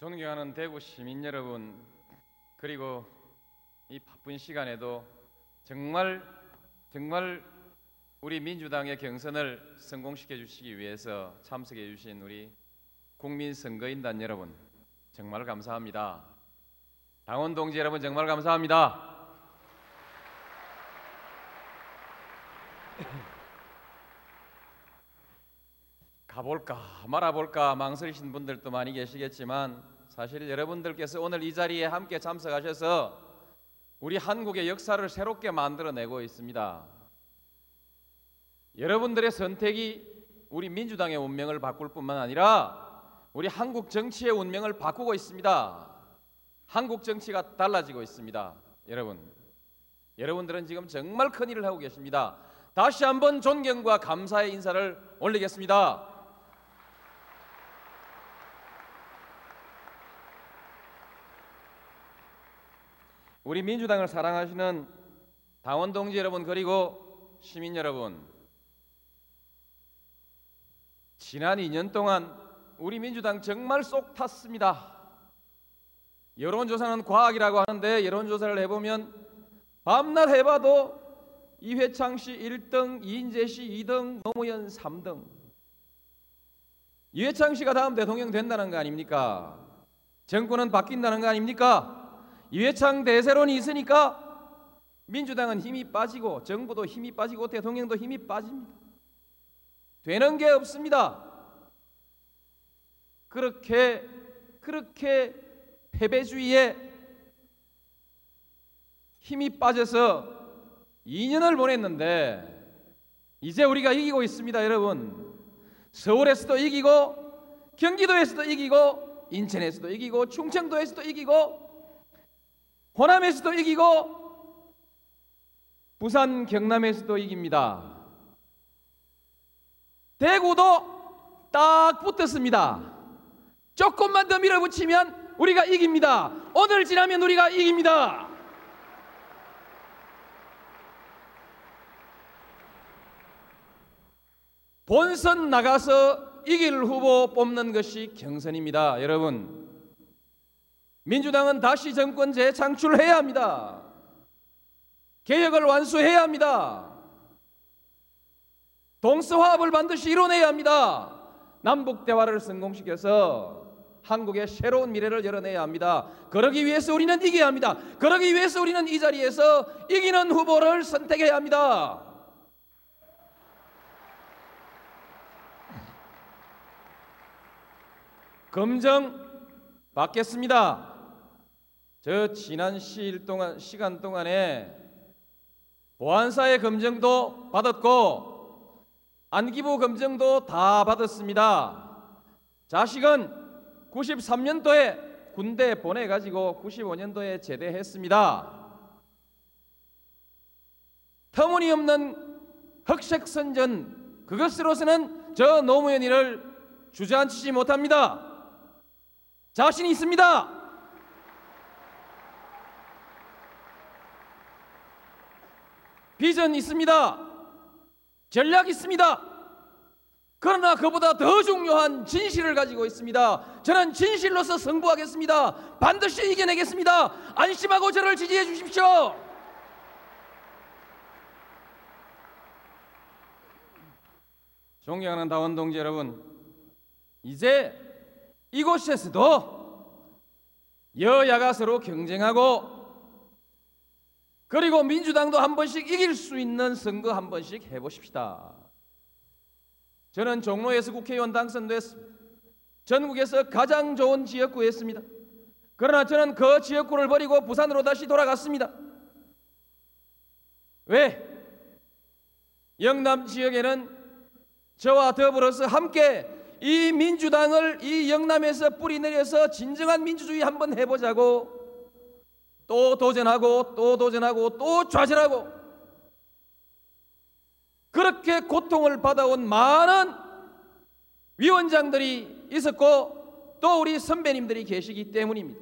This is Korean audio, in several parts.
존경하는 대구 시민 여러분 그리고 이 바쁜 시간에도 정말 정말 우리 민주당의 경선을 성공시켜 주시기 위해서 참석해 주신 우리 국민 선거인단 여러분 정말 감사합니다. 당원 동지 여러분 정말 감사합니다. 가볼까 말아볼까 망설이신 분들도 많이 계시겠지만 사실 여러분들께서 오늘 이 자리에 함께 참석하셔서 우리 한국의 역사를 새롭게 만들어내고 있습니다. 여러분들의 선택이 우리 민주당의 운명을 바꿀 뿐만 아니라 우리 한국 정치의 운명을 바꾸고 있습니다. 한국 정치가 달라지고 있습니다. 여러분, 여러분들은 지금 정말 큰 일을 하고 계십니다. 다시 한번 존경과 감사의 인사를 올리겠습니다. 우리 민주당을 사랑하시는 당원 동지 여러분 그리고 시민 여러분 지난 2년 동안 우리 민주당 정말 쏙 탔습니다. 여론조사는 과학이라고 하는데 여론조사를 해보면 밤낮 해봐도 이회창 씨 1등, 이인재 씨 2등, 노무현 3등. 이회창 씨가 다음 대통령 된다는 거 아닙니까? 정권은 바뀐다는 거 아닙니까? 이회창 대세론이 있으니까 민주당은 힘이 빠지고 정부도 힘이 빠지고 대통령도 힘이 빠집니다. 되는 게 없습니다. 그렇게 그렇게 패배주의에 힘이 빠져서 2년을 보냈는데 이제 우리가 이기고 있습니다, 여러분. 서울에서도 이기고 경기도에서도 이기고 인천에서도 이기고 충청도에서도 이기고 호남에서도 이기고 부산 경남에서도 이깁니다. 대구도 딱 붙었습니다. 조금만 더 밀어붙이면 우리가 이깁니다. 오늘 지나면 우리가 이깁니다. 본선 나가서 이길 후보 뽑는 것이 경선입니다. 여러분. 민주당은 다시 정권 재창출해야 합니다. 개혁을 완수해야 합니다. 동서화합을 반드시 이뤄내야 합니다. 남북 대화를 성공시켜서 한국의 새로운 미래를 열어내야 합니다. 그러기 위해서 우리는 이겨야 합니다. 그러기 위해서 우리는 이 자리에서 이기는 후보를 선택해야 합니다. 검정 받겠습니다. 저 지난 시일 동안 시간 동안에 보안사의 검증도 받았고 안기부 검증도 다 받았습니다. 자식은 93년도에 군대 보내 가지고 95년도에 제대했습니다. 터무니없는 흑색선전 그것으로서는 저 노무현 일을 주저앉히지 못합니다. 자신 있습니다. 비전 있습니다. 전략 있습니다. 그러나 그보다 더 중요한 진실을 가지고 있습니다. 저는 진실로서 승부하겠습니다. 반드시 이겨내겠습니다. 안심하고 저를 지지해 주십시오. 존경하는 다원 동지 여러분, 이제 이곳에서도 여야가 서로 경쟁하고 그리고 민주당도 한 번씩 이길 수 있는 선거 한 번씩 해보십시다. 저는 종로에서 국회의원 당선됐습니다. 전국에서 가장 좋은 지역구였습니다. 그러나 저는 그 지역구를 버리고 부산으로 다시 돌아갔습니다. 왜? 영남 지역에는 저와 더불어서 함께 이 민주당을 이 영남에서 뿌리 내려서 진정한 민주주의 한번 해보자고 또 도전하고 또 도전하고 또 좌절하고 그렇게 고통을 받아온 많은 위원장들이 있었고 또 우리 선배님들이 계시기 때문입니다.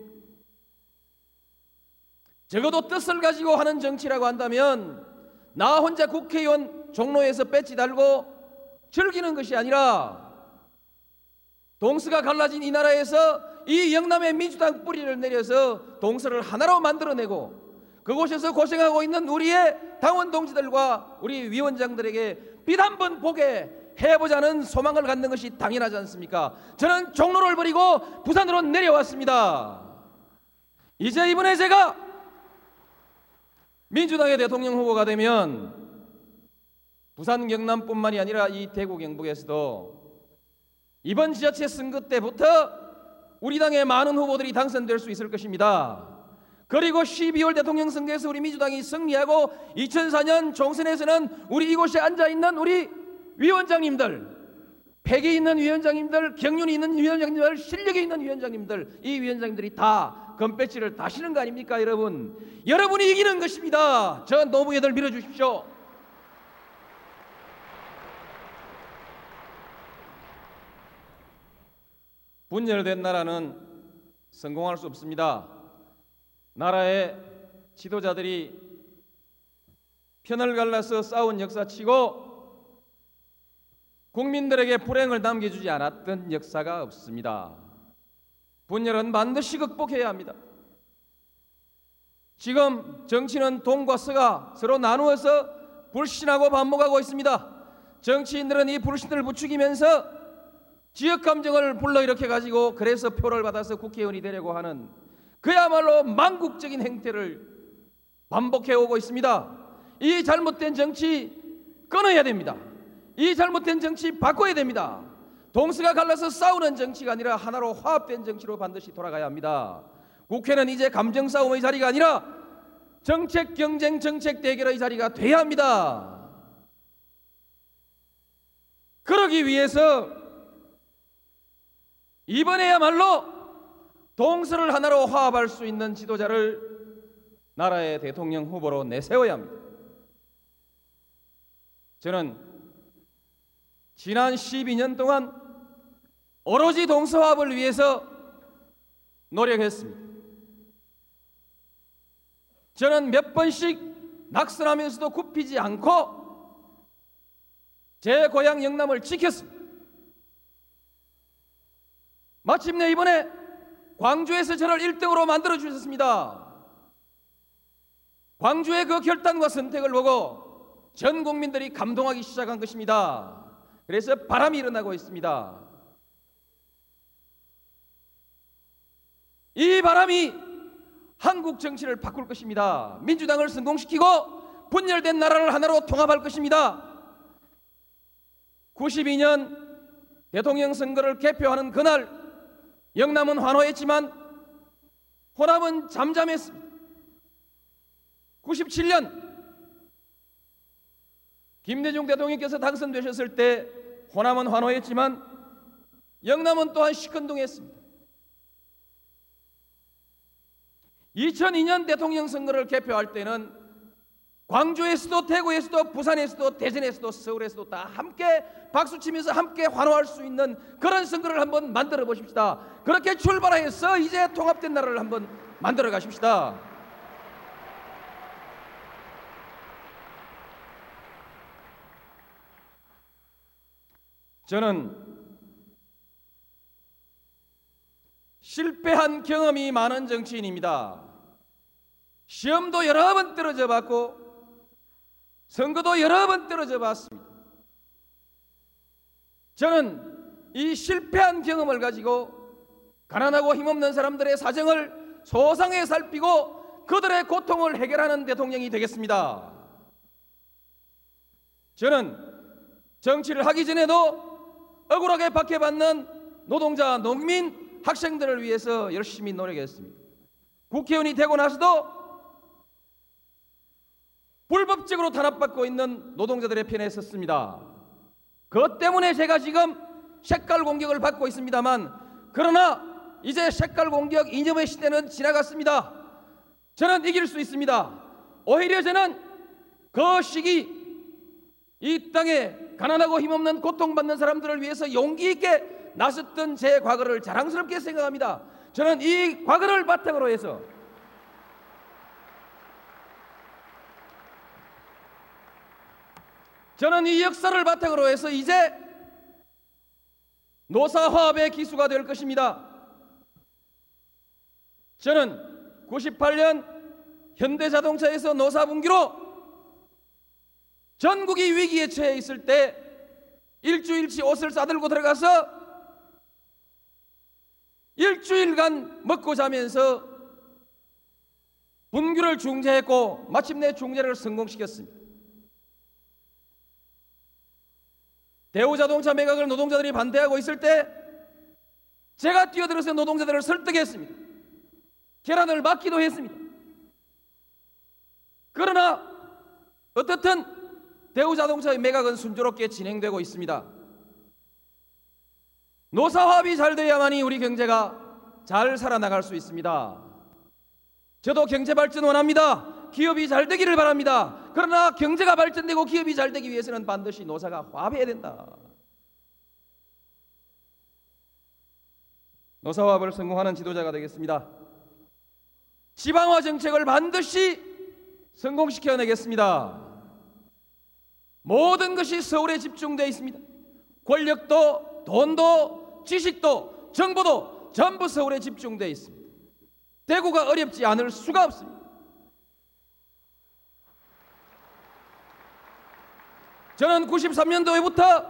적어도 뜻을 가지고 하는 정치라고 한다면 나 혼자 국회의원 종로에서 배지 달고 즐기는 것이 아니라 동서가 갈라진 이 나라에서 이 영남의 민주당 뿌리를 내려서 동서를 하나로 만들어내고 그곳에서 고생하고 있는 우리의 당원 동지들과 우리 위원장들에게 빛 한 번 보게 해보자는 소망을 갖는 것이 당연하지 않습니까? 저는 종로를 버리고 부산으로 내려왔습니다. 이제 이번에 제가 민주당의 대통령 후보가 되면 부산 경남뿐만이 아니라 이 대구 경북에서도 이번 지자체 선거 때부터 우리 당의 많은 후보들이 당선될 수 있을 것입니다. 그리고 12월 대통령 선거에서 우리 민주당이 승리하고 2004년 총선에서는 우리 이곳에 앉아 있는 우리 위원장님들, 패기 있는 위원장님들, 경륜이 있는 위원장님들, 실력이 있는 위원장님들, 이 위원장님들이 다 금배지를 다시는 거 아닙니까, 여러분? 여러분이 이기는 것입니다. 저 노무현들 밀어주십시오. 분열된 나라는 성공할 수 없습니다. 나라의 지도자들이 편을 갈라서 싸운 역사치고 국민들에게 불행을 남겨주지 않았던 역사가 없습니다. 분열은 반드시 극복해야 합니다. 지금 정치는 동과 서가 서로 나누어서 불신하고 반목하고 있습니다. 정치인들은 이 불신을 부추기면서 지역 감정을 불러일으켜 가지고 그래서 표를 받아서 국회의원이 되려고 하는 그야말로 망국적인 행태를 반복해 오고 있습니다. 이 잘못된 정치 끊어야 됩니다. 이 잘못된 정치 바꿔야 됩니다. 동서가 갈라서 싸우는 정치가 아니라 하나로 화합된 정치로 반드시 돌아가야 합니다. 국회는 이제 감정 싸움의 자리가 아니라 정책 경쟁 정책 대결의 자리가 돼야 합니다. 그러기 위해서 이번에야말로 동서를 하나로 화합할 수 있는 지도자를 나라의 대통령 후보로 내세워야 합니다. 저는 지난 12년 동안 오로지 동서화합을 위해서 노력했습니다. 저는 몇 번씩 낙선하면서도 굽히지 않고 제 고향 영남을 지켰습니다. 마침내 이번에 광주에서 저를 1등으로 만들어 주셨습니다. 광주의 그 결단과 선택을 보고 전 국민들이 감동하기 시작한 것입니다. 그래서 바람이 일어나고 있습니다. 이 바람이 한국 정치를 바꿀 것입니다. 민주당을 성공시키고 분열된 나라를 하나로 통합할 것입니다. 92년 대통령 선거를 개표하는 그날 영남은 환호했지만 호남은 잠잠했습니다. 97년 김대중 대통령께서 당선되셨을 때 호남은 환호했지만 영남은 또한 시큰둥했습니다. 2002년 대통령 선거를 개표할 때는 광주에서도 대구에서도 부산에서도 대전에서도 서울에서도 다 함께 박수치면서 함께 환호할 수 있는 그런 선거를 한번 만들어 보십시다. 그렇게 출발해서 이제 통합된 나라를 한번 만들어 가십시다. 저는 실패한 경험이 많은 정치인입니다. 시험도 여러 번 떨어져 봤고 선거도 여러 번 떨어져 봤습니다. 저는 이 실패한 경험을 가지고 가난하고 힘없는 사람들의 사정을 소상히 살피고 그들의 고통을 해결하는 대통령이 되겠습니다. 저는 정치를 하기 전에도 억울하게 박해받는 노동자, 농민, 학생들을 위해서 열심히 노력했습니다. 국회의원이 되고 나서도 불법적으로 탄압받고 있는 노동자들의 편에 섰습니다. 그것 때문에 제가 지금 색깔 공격을 받고 있습니다만 그러나 이제 색깔 공격 이념의 시대는 지나갔습니다. 저는 이길 수 있습니다. 오히려 저는 그 시기 이 땅에 가난하고 힘없는 고통받는 사람들을 위해서 용기 있게 나섰던 제 과거를 자랑스럽게 생각합니다. 저는 이 과거를 바탕으로 해서 저는 이 역사를 바탕으로 해서 이제 노사화합의 기수가 될 것입니다. 저는 98년 현대자동차에서 노사분기로 전국이 위기에 처해 있을 때 일주일치 옷을 싸들고 들어가서 일주일간 먹고 자면서 분규를 중재했고 마침내 중재를 성공시켰습니다. 대우자동차 매각을 노동자들이 반대하고 있을 때 제가 뛰어들어서 노동자들을 설득했습니다. 계란을 맞기도 했습니다. 그러나 어떻든 대우자동차의 매각은 순조롭게 진행되고 있습니다. 노사화합이 잘 돼야만이 우리 경제가 잘 살아나갈 수 있습니다. 저도 경제 발전 원합니다. 기업이 잘 되기를 바랍니다. 그러나 경제가 발전되고 기업이 잘 되기 위해서는 반드시 노사가 화합해야 된다. 노사화합을 성공하는 지도자가 되겠습니다. 지방화 정책을 반드시 성공시켜내겠습니다. 모든 것이 서울에 집중되어 있습니다. 권력도, 돈도, 지식도, 정보도 전부 서울에 집중되어 있습니다. 대구가 어렵지 않을 수가 없습니다. 저는 93년도에부터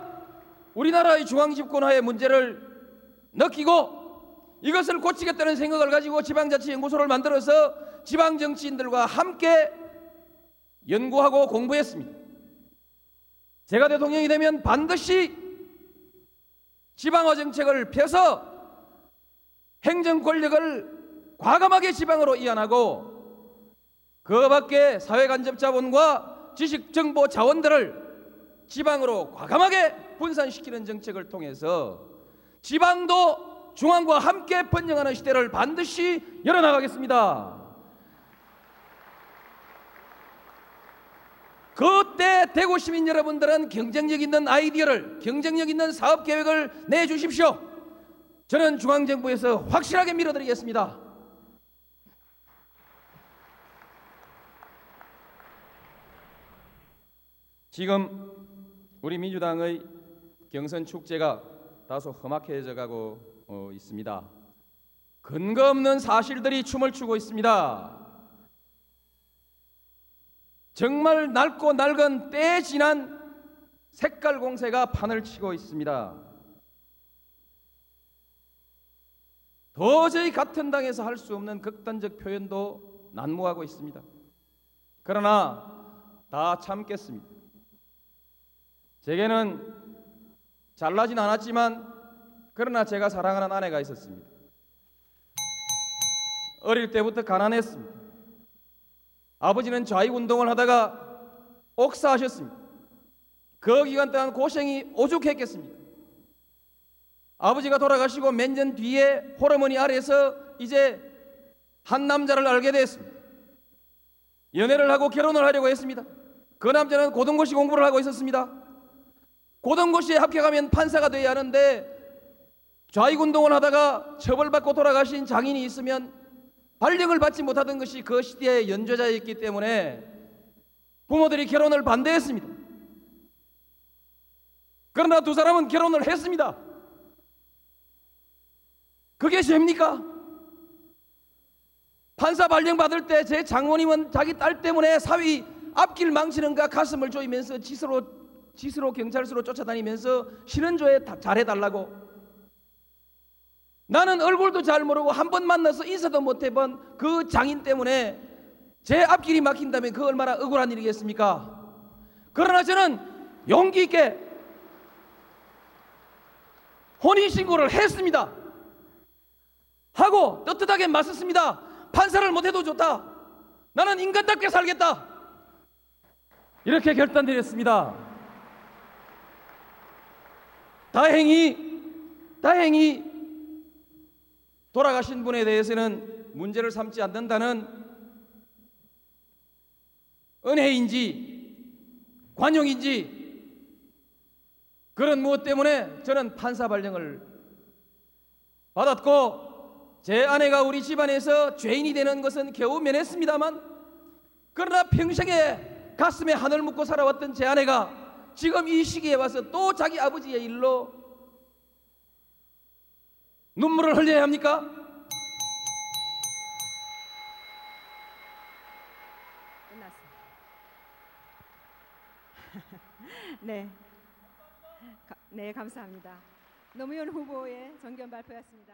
우리나라의 중앙집권화의 문제를 느끼고 이것을 고치겠다는 생각을 가지고 지방자치연구소를 만들어서 지방정치인들과 함께 연구하고 공부했습니다. 제가 대통령이 되면 반드시 지방화 정책을 펴서 행정 권력을 과감하게 지방으로 이완하고 그 밖에 사회간접 자본과 지식정보 자원들을 지방으로 과감하게 분산시키는 정책을 통해서 지방도 중앙과 함께 번영하는 시대를 반드시 열어나가겠습니다. 그때 대구 시민 여러분들은 경쟁력 있는 아이디어를 경쟁력 있는 사업 계획을 내주십시오. 저는 중앙정부에서 확실하게 밀어드리겠습니다. 지금 우리 민주당의 경선 축제가 다소 험악해져 가고 어, 있습니다. 근거 없는 사실들이 춤을 추고 있습니다. 정말 낡고 낡은 때 지난 색깔 공세가 판을 치고 있습니다. 도저히 같은 당에서 할 수 없는 극단적 표현도 난무하고 있습니다. 그러나 다 참겠습니다. 제게는 잘나진 않았지만 그러나 제가 사랑하는 아내가 있었습니다. 어릴 때부터 가난했습니다. 아버지는 좌익 운동을 하다가 옥사하셨습니다. 그 기간 동안 고생이 오죽했겠습니까? 아버지가 돌아가시고 몇 년 뒤에 호르몬이 아래서 이제 한 남자를 알게 됐습니다. 연애를 하고 결혼을 하려고 했습니다. 그 남자는 고등고시 공부를 하고 있었습니다. 고등고시에 합격하면 판사가 되어야 하는데 좌익운동을 하다가 처벌받고 돌아가신 장인이 있으면 발령을 받지 못하던 것이 그 시대의 연좌자였기 때문에 부모들이 결혼을 반대했습니다. 그러나 두 사람은 결혼을 했습니다. 그게 죄입니까? 판사 발령 받을 때 제 장모님은 자기 딸 때문에 사위 앞길 망치는가 가슴을 조이면서 지스로 지스로 경찰서로 쫓아다니면서 신원조에 잘해달라고 나는 얼굴도 잘 모르고 한 번 만나서 인사도 못 해본 그 장인 때문에 제 앞길이 막힌다면 그 얼마나 억울한 일이겠습니까? 그러나 저는 용기 있게 혼인신고를 했습니다. 하고 떳떳하게 맞섰습니다. 판사를 못해도 좋다. 나는 인간답게 살겠다. 이렇게 결단드렸습니다. 다행히 다행히 돌아가신 분에 대해서는 문제를 삼지 않는다는 은혜인지 관용인지 그런 무엇 때문에 저는 판사 발령을 받았고 제 아내가 우리 집안에서 죄인이 되는 것은 겨우 면했습니다만 그러나 평생에 가슴에 하늘 묻고 살아왔던 제 아내가 지금 이 시기에 와서 또 자기 아버지의 일로 눈물을 흘려야 합니까? 끝났습니다. 네. 가, 네, 감사합니다. 노무현 후보의 정견 발표였습니다.